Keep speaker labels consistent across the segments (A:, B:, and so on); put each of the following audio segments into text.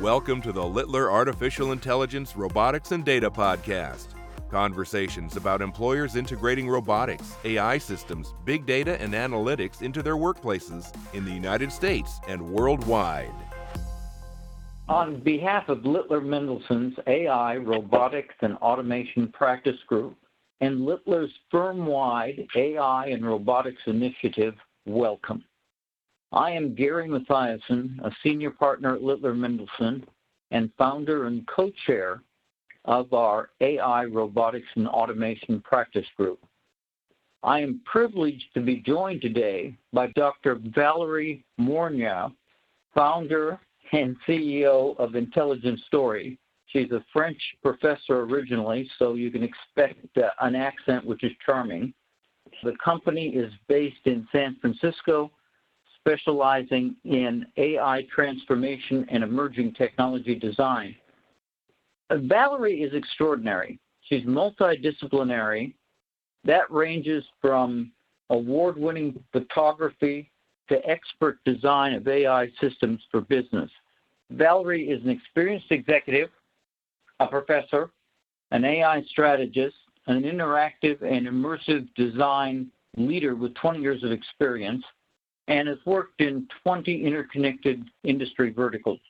A: Welcome to the Littler Artificial Intelligence, Robotics, and Data Podcast. Conversations about employers integrating robotics, AI systems, big data, and analytics into their workplaces in the United States and worldwide.
B: On behalf of Littler Mendelson's AI, Robotics, and Automation Practice Group and Littler's firm wide AI and Robotics Initiative, welcome. I am Gary Mathiason, a senior partner at Littler Mendelson and founder and co chair of our AI, Robotics, and Automation Practice Group. I am privileged to be joined today by Dr. Valerie Morignat, founder and CEO of Intelligent Story. She's a French professor originally, so you can expect uh, an accent which is charming. The company is based in San Francisco, specializing in AI transformation and emerging technology design. Valerie is extraordinary. She's multidisciplinary. That ranges from award winning photography to expert design of AI systems for business. Valerie is an experienced executive, a professor, an AI strategist, an interactive and immersive design leader with 20 years of experience, and has worked in 20 interconnected industry verticals.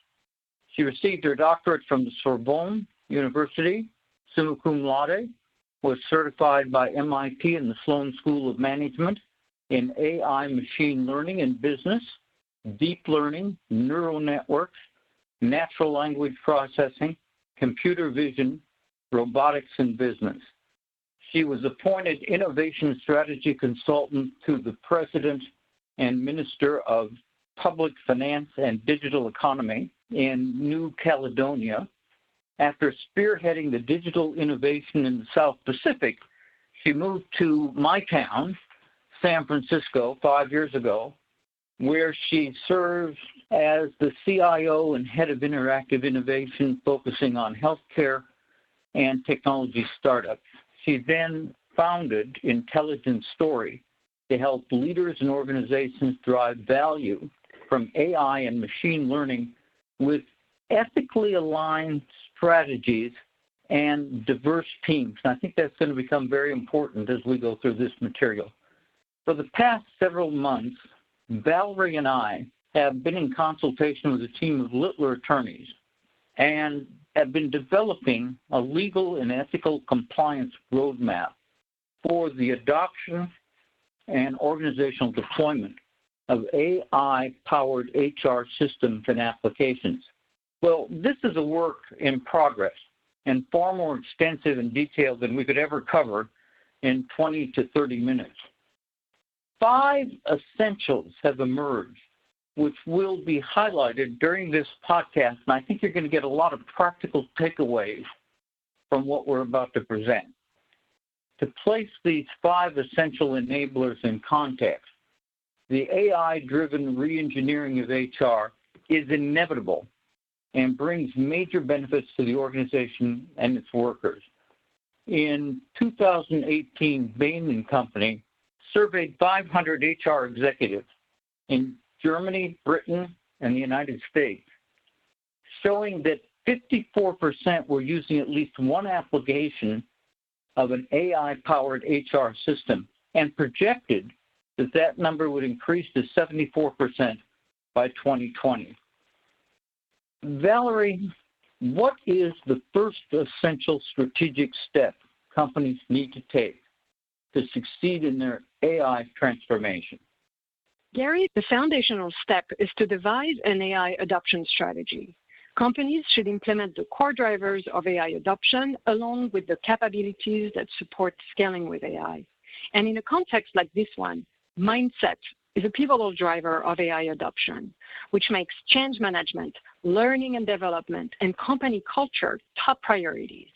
B: She received her doctorate from the Sorbonne University, summa cum laude, was certified by MIT and the Sloan School of Management in AI machine learning and business, deep learning, neural networks, natural language processing, computer vision, robotics, and business. She was appointed Innovation Strategy Consultant to the President and Minister of Public Finance and Digital Economy in New Caledonia. After spearheading the digital innovation in the South Pacific, she moved to my town, San Francisco, five years ago, where she serves as the CIO and head of interactive innovation, focusing on healthcare and technology startups. She then founded Intelligent Story to help leaders and organizations drive value from AI and machine learning with ethically aligned strategies and diverse teams. And I think that's going to become very important as we go through this material. For the past several months, Valerie and I have been in consultation with a team of Littler attorneys and have been developing a legal and ethical compliance roadmap for the adoption and organizational deployment of AI powered HR systems and applications. Well, this is a work in progress and far more extensive and detailed than we could ever cover in 20 to 30 minutes five essentials have emerged, which will be highlighted during this podcast. And I think you're going to get a lot of practical takeaways from what we're about to present. To place these five essential enablers in context, the AI driven reengineering of HR is inevitable and brings major benefits to the organization and its workers. In 2018, Bain & Company surveyed 500 HR executives in Germany, Britain, and the United States, showing that 54% were using at least one application of an AI powered HR system and projected that that number would increase to 74% by 2020. Valerie, what is the first essential strategic step companies need to take to succeed in their AI transformation?
C: Gary, the foundational step is to devise an AI adoption strategy. Companies should implement the core drivers of AI adoption along with the capabilities that support scaling with AI. And in a context like this one, mindset is a pivotal driver of AI adoption, which makes change management, learning and development, and company culture top priorities.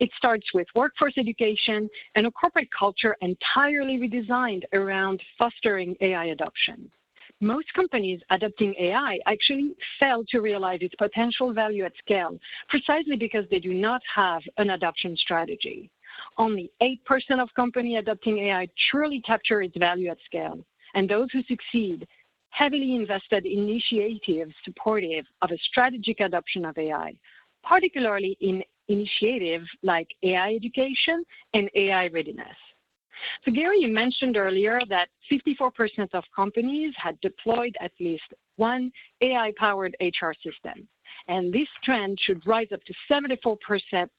C: It starts with workforce education and a corporate culture entirely redesigned around fostering AI adoption. Most companies adopting AI actually fail to realize its potential value at scale precisely because they do not have an adoption strategy. Only 8% of companies adopting AI truly capture its value at scale, and those who succeed heavily invested initiatives supportive of a strategic adoption of AI, particularly in initiatives like AI education and AI readiness. So Gary, you mentioned earlier that 54% of companies had deployed at least one AI-powered HR system, and this trend should rise up to 74%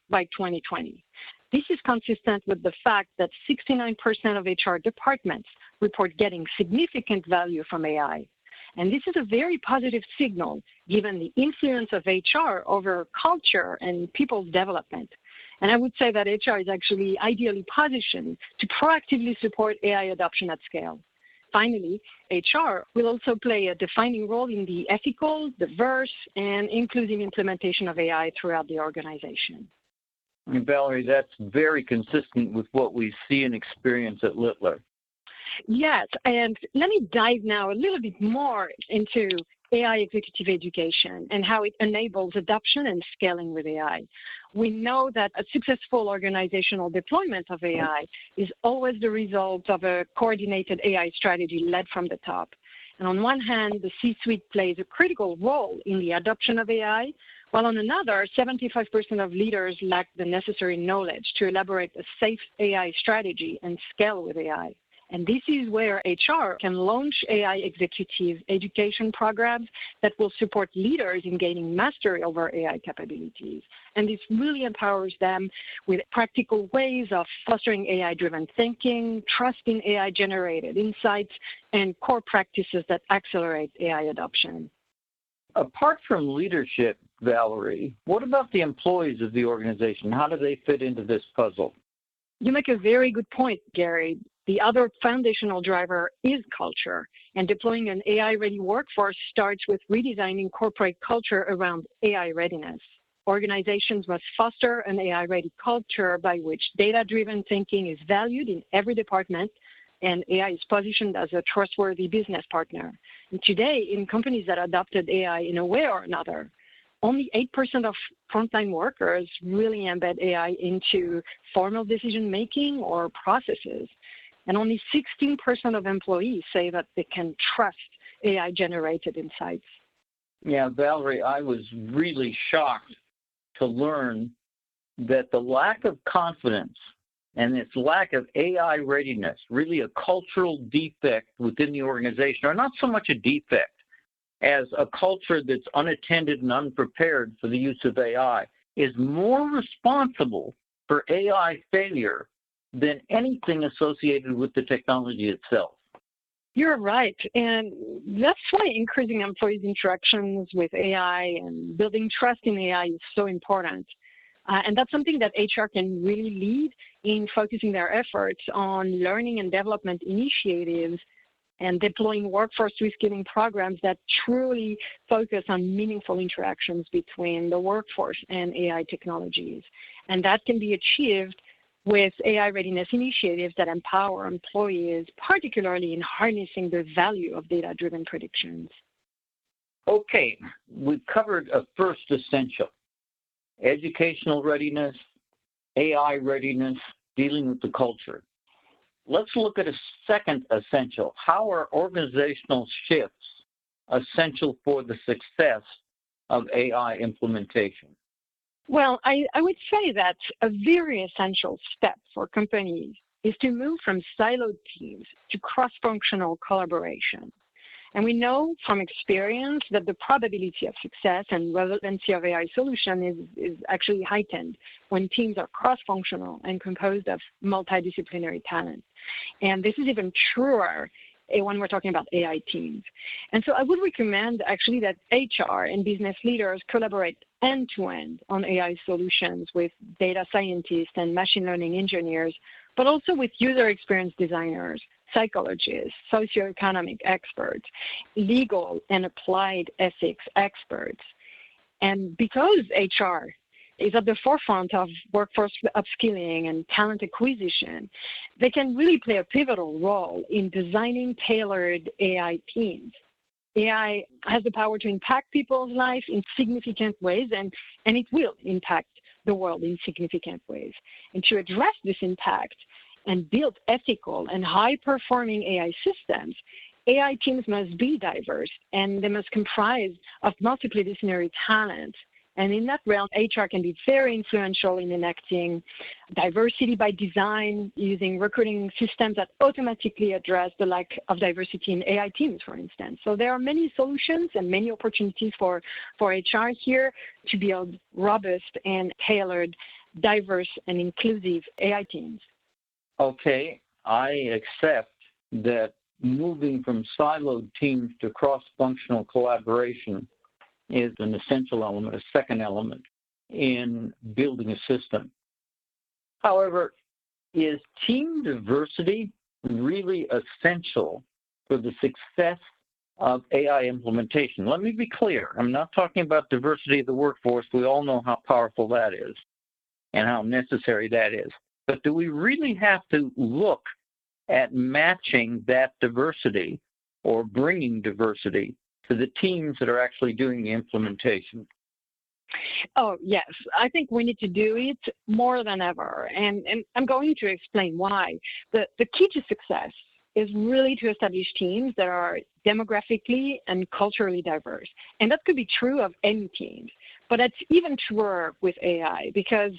C: by 2020. This is consistent with the fact that 69% of HR departments report getting significant value from AI. And this is a very positive signal given the influence of HR over culture and people's development. And I would say that HR is actually ideally positioned to proactively support AI adoption at scale. Finally, HR will also play a defining role in the ethical, diverse, and inclusive implementation of AI throughout the organization.
B: Valerie, that's very consistent with what we see and experience at Littler.
C: Yes, and let me dive now a little bit more into AI executive education and how it enables adoption and scaling with AI. We know that a successful organizational deployment of AI is always the result of a coordinated AI strategy led from the top. And on one hand, the C-suite plays a critical role in the adoption of AI, while on another, 75% of leaders lack the necessary knowledge to elaborate a safe AI strategy and scale with AI. And this is where HR can launch AI executive education programs that will support leaders in gaining mastery over AI capabilities. And this really empowers them with practical ways of fostering AI-driven thinking, trusting AI-generated insights, and core practices that accelerate AI adoption.
B: Apart from leadership, Valerie, what about the employees of the organization? How do they fit into this puzzle?
C: You make a very good point, Gary. The other foundational driver is culture, and deploying an AI-ready workforce starts with redesigning corporate culture around AI readiness. Organizations must foster an AI-ready culture by which data-driven thinking is valued in every department and AI is positioned as a trustworthy business partner. And today, in companies that adopted AI in a way or another, only 8% of frontline workers really embed AI into formal decision making or processes and only 16% of employees say that they can trust AI generated insights.
B: Yeah, Valerie, I was really shocked to learn that the lack of confidence and its lack of AI readiness, really a cultural defect within the organization, or not so much a defect as a culture that's unattended and unprepared for the use of AI, is more responsible for AI failure than anything associated with the technology itself.
C: You're right. And that's why increasing employees' interactions with AI and building trust in AI is so important. Uh, and that's something that HR can really lead in focusing their efforts on learning and development initiatives and deploying workforce reskilling programs that truly focus on meaningful interactions between the workforce and AI technologies. And that can be achieved with AI readiness initiatives that empower employees, particularly in harnessing the value of data-driven predictions.
B: Okay, we've covered a first essential, educational readiness, AI readiness, dealing with the culture. Let's look at a second essential. How are organizational shifts essential for the success of AI implementation?
C: Well, I, I would say that a very essential step for companies is to move from siloed teams to cross-functional collaboration. And we know from experience that the probability of success and relevancy of AI solution is, is actually heightened when teams are cross-functional and composed of multidisciplinary talent. And this is even truer when we're talking about AI teams. And so I would recommend actually that HR and business leaders collaborate end to end on AI solutions with data scientists and machine learning engineers, but also with user experience designers, psychologists, socioeconomic experts, legal and applied ethics experts. And because HR is at the forefront of workforce upskilling and talent acquisition, they can really play a pivotal role in designing tailored AI teams. AI has the power to impact people's lives in significant ways, and, and it will impact the world in significant ways. And to address this impact and build ethical and high performing AI systems, AI teams must be diverse and they must comprise of multidisciplinary talent. And in that realm, HR can be very influential in enacting diversity by design using recruiting systems that automatically address the lack of diversity in AI teams, for instance. So there are many solutions and many opportunities for, for HR here to build robust and tailored, diverse and inclusive AI teams.
B: Okay, I accept that moving from siloed teams to cross-functional collaboration is an essential element, a second element in building a system. However, is team diversity really essential for the success of AI implementation? Let me be clear. I'm not talking about diversity of the workforce. We all know how powerful that is and how necessary that is. But do we really have to look at matching that diversity or bringing diversity to the teams that are actually doing the implementation?
C: Oh, yes. I think we need to do it more than ever. And, and I'm going to explain why. The, the key to success is really to establish teams that are demographically and culturally diverse. And that could be true of any teams. But that's even truer with AI because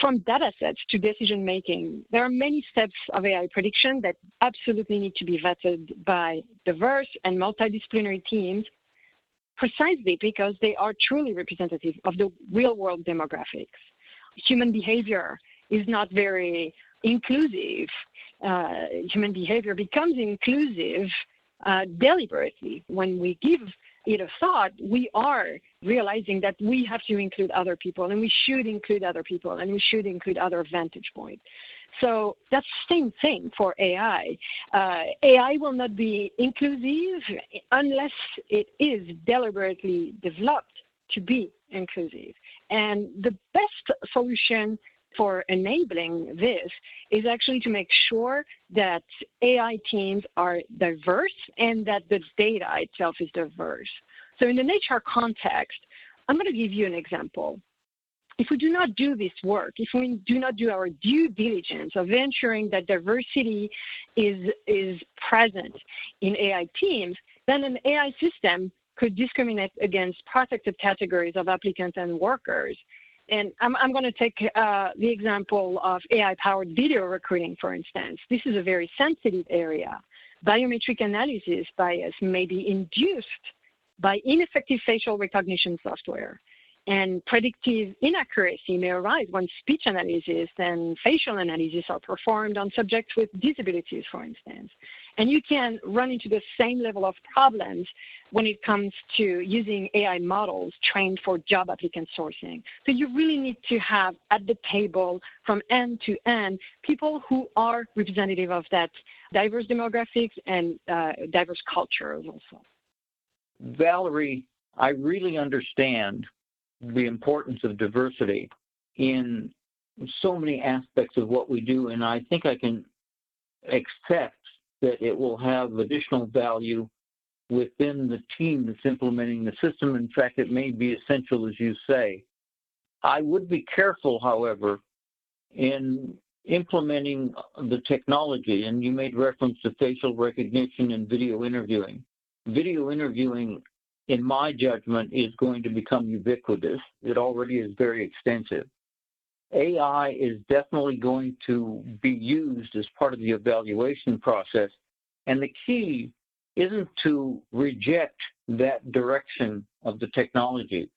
C: from data sets to decision making, there are many steps of AI prediction that absolutely need to be vetted by diverse and multidisciplinary teams precisely because they are truly representative of the real world demographics. Human behavior is not very inclusive. Uh, human behavior becomes inclusive uh, deliberately when we give it a thought, we are realizing that we have to include other people and we should include other people and we should include other vantage points. So that's the same thing for AI. Uh, AI will not be inclusive unless it is deliberately developed to be inclusive. And the best solution for enabling this is actually to make sure that AI teams are diverse and that the data itself is diverse. So in an HR context, I'm going to give you an example. If we do not do this work, if we do not do our due diligence of ensuring that diversity is, is present in AI teams, then an AI system could discriminate against protected categories of applicants and workers and I'm, I'm going to take uh, the example of AI-powered video recruiting, for instance. This is a very sensitive area. Biometric analysis bias may be induced by ineffective facial recognition software. And predictive inaccuracy may arise when speech analysis and facial analysis are performed on subjects with disabilities, for instance. And you can run into the same level of problems when it comes to using AI models trained for job applicant sourcing. So you really need to have at the table from end to end people who are representative of that diverse demographics and uh, diverse cultures also.
B: Valerie, I really understand the importance of diversity in so many aspects of what we do, and I think I can accept that it will have additional value within the team that's implementing the system. In fact, it may be essential, as you say. I would be careful, however, in implementing the technology, and you made reference to facial recognition and video interviewing. Video interviewing, in my judgment, is going to become ubiquitous. It already is very extensive. AI is definitely going to be used as part of the evaluation process. And the key isn't to reject that direction of the technology,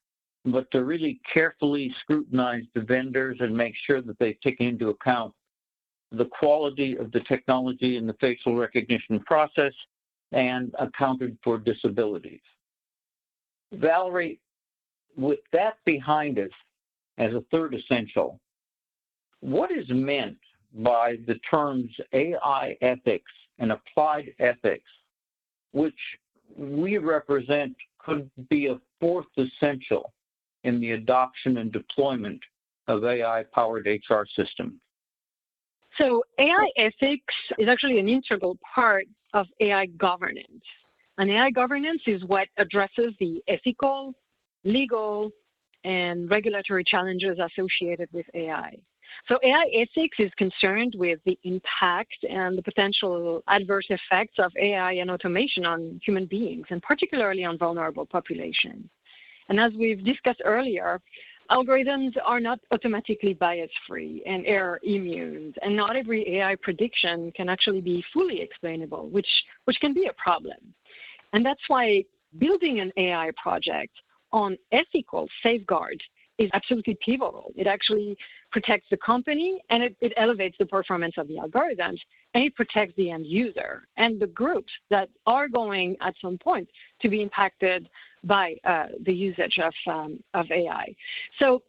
B: but to really carefully scrutinize the vendors and make sure that they've taken into account the quality of the technology in the facial recognition process and accounted for disabilities. Valerie, with that behind us as a third essential, what is meant by the terms AI ethics and applied ethics, which we represent could be a fourth essential in the adoption and deployment of AI-powered HR systems?
C: So AI ethics is actually an integral part of AI governance. And AI governance is what addresses the ethical, legal, and regulatory challenges associated with AI. So AI ethics is concerned with the impact and the potential adverse effects of AI and automation on human beings, and particularly on vulnerable populations. And as we've discussed earlier, algorithms are not automatically bias-free and error immune, and not every AI prediction can actually be fully explainable, which, which can be a problem. And that's why building an AI project on ethical safeguards is absolutely pivotal. It actually protects the company and it, it, elevates the performance of the algorithms and it protects the end user and the groups that are going at some point to be impacted by uh, the usage of, um, of AI. So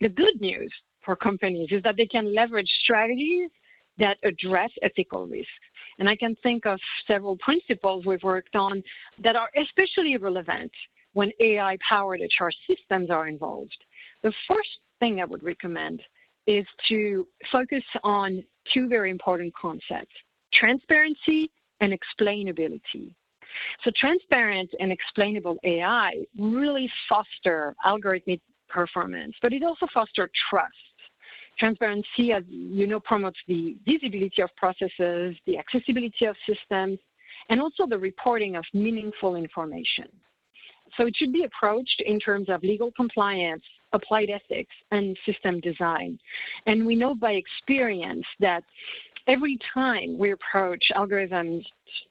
C: the good news for companies is that they can leverage strategies that address ethical risks. And I can think of several principles we've worked on that are especially relevant when AI-powered HR systems are involved. The first thing I would recommend is to focus on two very important concepts, transparency and explainability. So transparent and explainable AI really foster algorithmic performance, but it also fosters trust. Transparency, as you know, promotes the visibility of processes, the accessibility of systems, and also the reporting of meaningful information. So it should be approached in terms of legal compliance, applied ethics, and system design. And we know by experience that every time we approach algorithms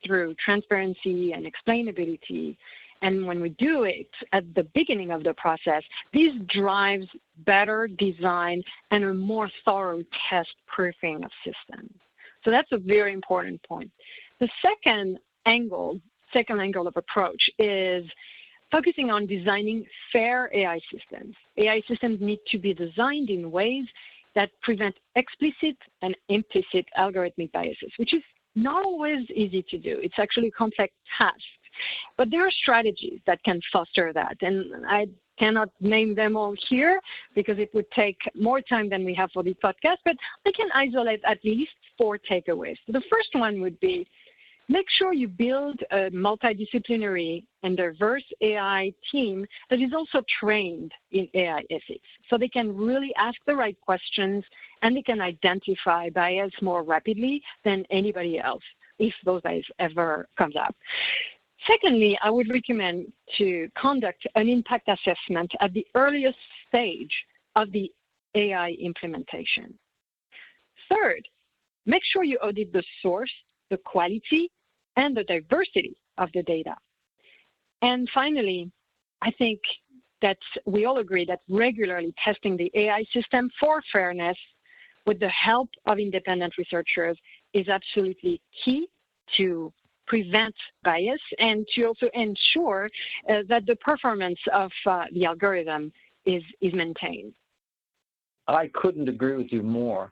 C: through transparency and explainability, and when we do it at the beginning of the process, this drives better design and a more thorough test proofing of systems. So that's a very important point. The second angle, second angle of approach is focusing on designing fair AI systems. AI systems need to be designed in ways that prevent explicit and implicit algorithmic biases, which is not always easy to do. It's actually a complex task. But there are strategies that can foster that. And I cannot name them all here because it would take more time than we have for the podcast, but I can isolate at least four takeaways. The first one would be make sure you build a multidisciplinary and diverse AI team that is also trained in AI ethics. So they can really ask the right questions and they can identify bias more rapidly than anybody else if those bias ever comes up. Secondly, I would recommend to conduct an impact assessment at the earliest stage of the AI implementation. Third, make sure you audit the source, the quality, and the diversity of the data. And finally, I think that we all agree that regularly testing the AI system for fairness with the help of independent researchers is absolutely key to prevent bias and to also ensure uh, that the performance of uh, the algorithm is, is maintained.
B: I couldn't agree with you more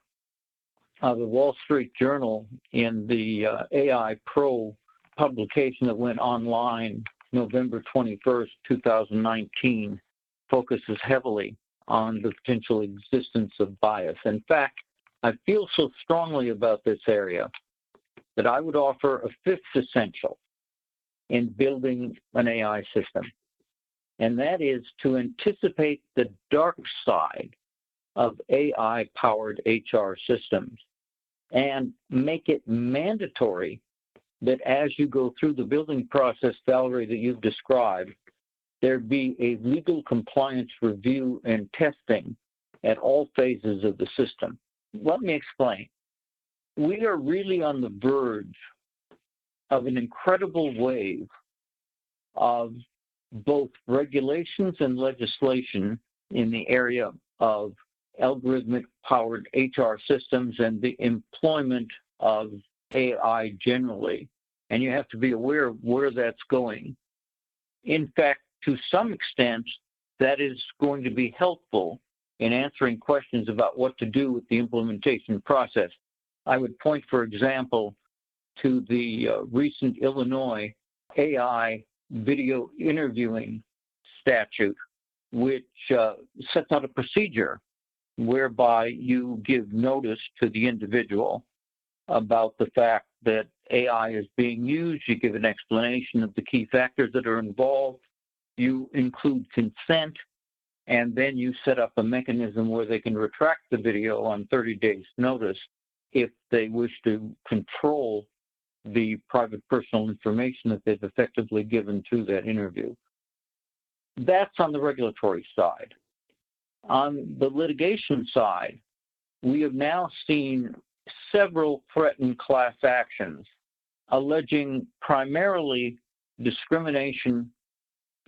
B: uh, the Wall Street Journal in the uh, AI Pro publication that went online November 21st, 2019, focuses heavily on the potential existence of bias. In fact, I feel so strongly about this area that I would offer a fifth essential in building an AI system, and that is to anticipate the dark side of AI powered HR systems and make it mandatory that as you go through the building process, Valerie, that you've described, there be a legal compliance review and testing at all phases of the system. Let me explain. We are really on the verge of an incredible wave of both regulations and legislation in the area of algorithmic powered HR systems and the employment of AI generally. And you have to be aware of where that's going. In fact, to some extent, that is going to be helpful in answering questions about what to do with the implementation process. I would point, for example, to the uh, recent Illinois AI video interviewing statute, which uh, sets out a procedure whereby you give notice to the individual about the fact that AI is being used. You give an explanation of the key factors that are involved. You include consent. and then you set up a mechanism where they can retract the video on 30 days notice if they wish to control the private personal information that they've effectively given to that interview. That's on the regulatory side. On the litigation side, we have now seen several threatened class actions alleging primarily discrimination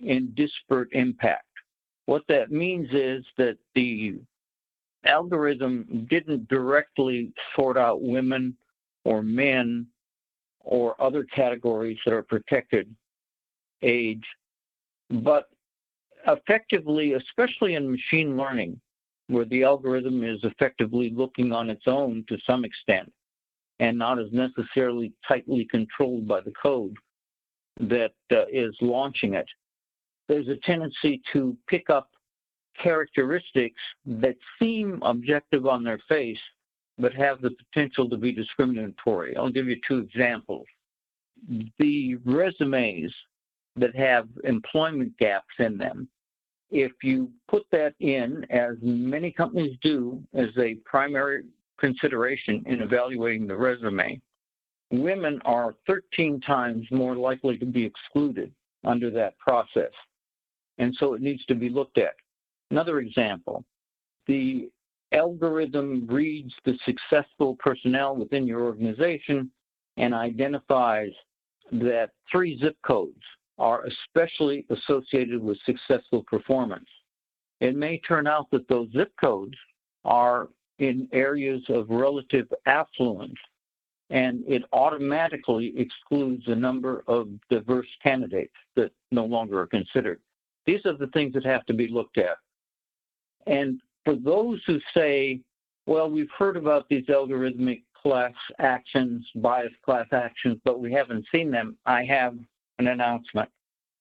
B: and disparate impact. What that means is that the algorithm didn't directly sort out women or men or other categories that are protected age, but effectively, especially in machine learning, where the algorithm is effectively looking on its own to some extent and not as necessarily tightly controlled by the code that uh, is launching it, there's a tendency to pick up characteristics that seem objective on their face but have the potential to be discriminatory. I'll give you two examples. The resumes that have employment gaps in them, if you put that in, as many companies do, as a primary consideration in evaluating the resume, women are 13 times more likely to be excluded under that process. And so it needs to be looked at. Another example, the algorithm reads the successful personnel within your organization and identifies that three zip codes are especially associated with successful performance. It may turn out that those zip codes are in areas of relative affluence, and it automatically excludes a number of diverse candidates that no longer are considered. These are the things that have to be looked at. And for those who say, well, we've heard about these algorithmic class actions, bias class actions, but we haven't seen them, I have an announcement.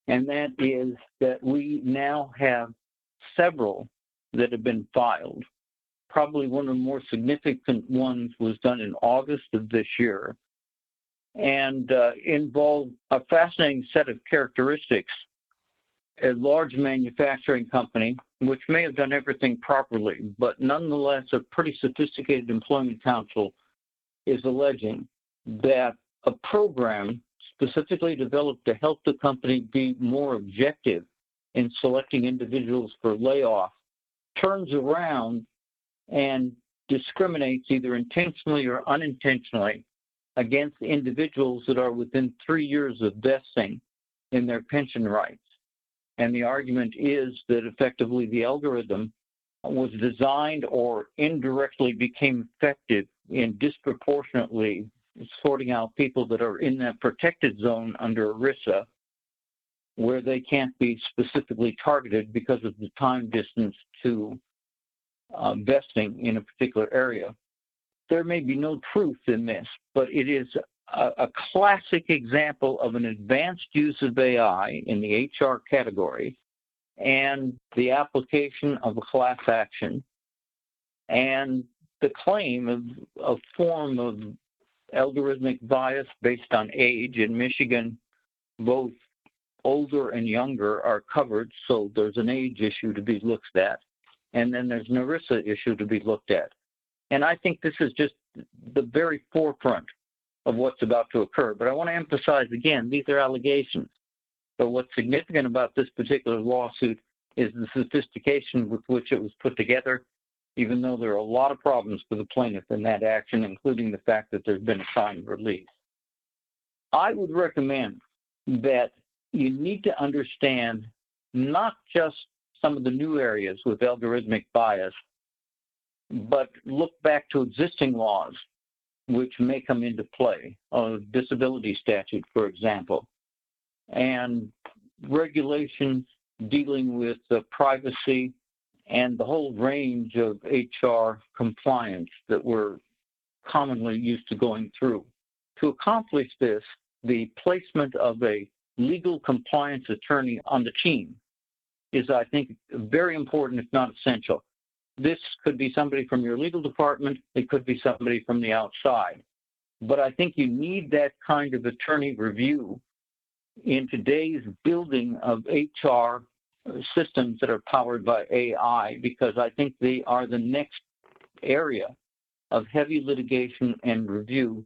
B: And that is that we now have several that have been filed. Probably one of the more significant ones was done in August of this year and uh, involved a fascinating set of characteristics a large manufacturing company, which may have done everything properly, but nonetheless a pretty sophisticated employment counsel is alleging that a program specifically developed to help the company be more objective in selecting individuals for layoff turns around and discriminates either intentionally or unintentionally against individuals that are within three years of vesting in their pension rights. And the argument is that effectively the algorithm was designed or indirectly became effective in disproportionately sorting out people that are in that protected zone under ERISA where they can't be specifically targeted because of the time distance to uh, vesting in a particular area. There may be no truth in this, but it is a, a classic example of an advanced use of AI in the HR category and the application of a class action and the claim of a form of algorithmic bias based on age. In Michigan, both older and younger are covered, so there's an age issue to be looked at. And then there's an ERISA issue to be looked at. And I think this is just the very forefront of what's about to occur. But I want to emphasize again, these are allegations. But what's significant about this particular lawsuit is the sophistication with which it was put together, even though there are a lot of problems for the plaintiff in that action, including the fact that there's been a signed release. I would recommend that you need to understand not just some of the new areas with algorithmic bias, but look back to existing laws which may come into play, a disability statute, for example, and regulations dealing with privacy and the whole range of HR compliance that we're commonly used to going through. To accomplish this, the placement of a legal compliance attorney on the team is, I think, very important, if not essential. This could be somebody from your legal department. It could be somebody from the outside. But I think you need that kind of attorney review in today's building of HR systems that are powered by AI because I think they are the next area of heavy litigation and review,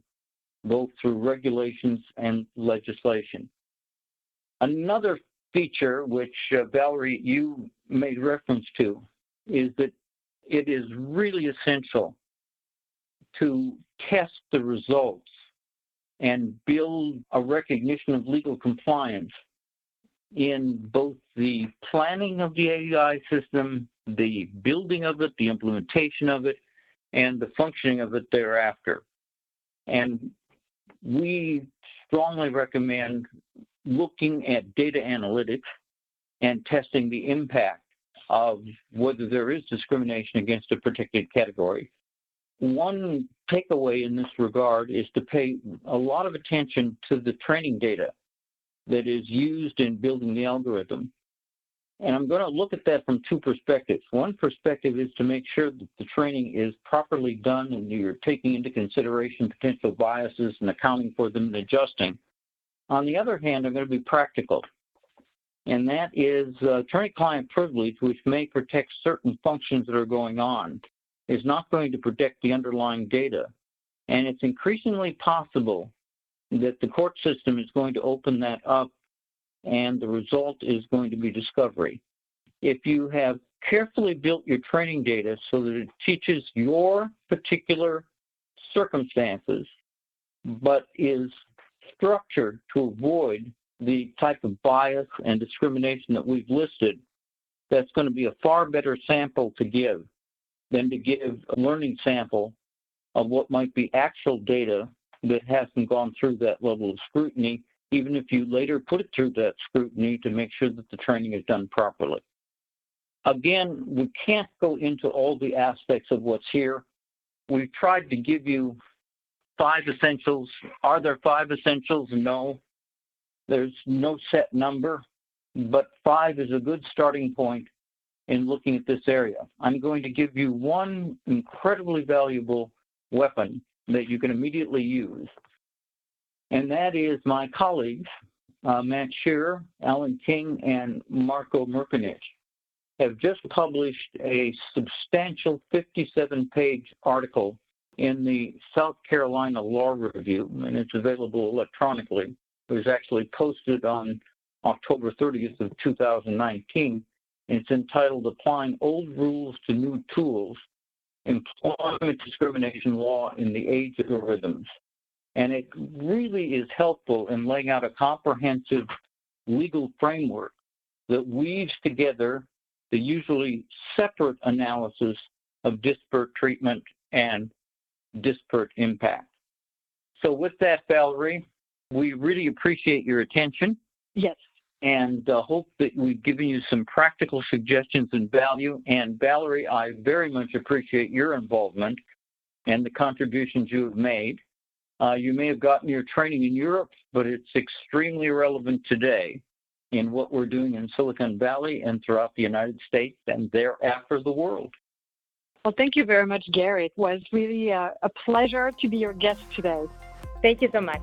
B: both through regulations and legislation. Another feature, which uh, Valerie, you made reference to, is that it is really essential to test the results and build a recognition of legal compliance in both the planning of the AI system, the building of it, the implementation of it, and the functioning of it thereafter. And we strongly recommend looking at data analytics and testing the impact of whether there is discrimination against a particular category. One takeaway in this regard is to pay a lot of attention to the training data that is used in building the algorithm. And I'm going to look at that from two perspectives. One perspective is to make sure that the training is properly done and you're taking into consideration potential biases and accounting for them and adjusting. On the other hand, I'm going to be practical. And that is uh, attorney-client privilege, which may protect certain functions that are going on, is not going to protect the underlying data. And it's increasingly possible that the court system is going to open that up and the result is going to be discovery. If you have carefully built your training data so that it teaches your particular circumstances, but is structured to avoid the type of bias and discrimination that we've listed, that's going to be a far better sample to give than to give a learning sample of what might be actual data that hasn't gone through that level of scrutiny, even if you later put it through that scrutiny to make sure that the training is done properly. Again, we can't go into all the aspects of what's here. We've tried to give you five essentials. Are there five essentials? No. There's no set number, but five is a good starting point in looking at this area. I'm going to give you one incredibly valuable weapon that you can immediately use. And that is my colleagues, uh, Matt Scherer, Alan King, and Marko Mrkonich, have just published a substantial 57 page article in the South Carolina Law Review, and it's available electronically. It was actually posted on October 30th of 2019. And it's entitled Applying Old Rules to New Tools employment discrimination law in the age of algorithms. And it really is helpful in laying out a comprehensive legal framework that weaves together the usually separate analysis of disparate treatment and disparate impact. So with that, Valerie, we really appreciate your attention.
C: Yes
B: and uh, hope that we've given you some practical suggestions and value. And Valerie, I very much appreciate your involvement and the contributions you have made. Uh, you may have gotten your training in Europe, but it's extremely relevant today in what we're doing in Silicon Valley and throughout the United States and thereafter the world.
C: Well, thank you very much, Gary. It was really uh, a pleasure to be your guest today.
D: Thank you so much.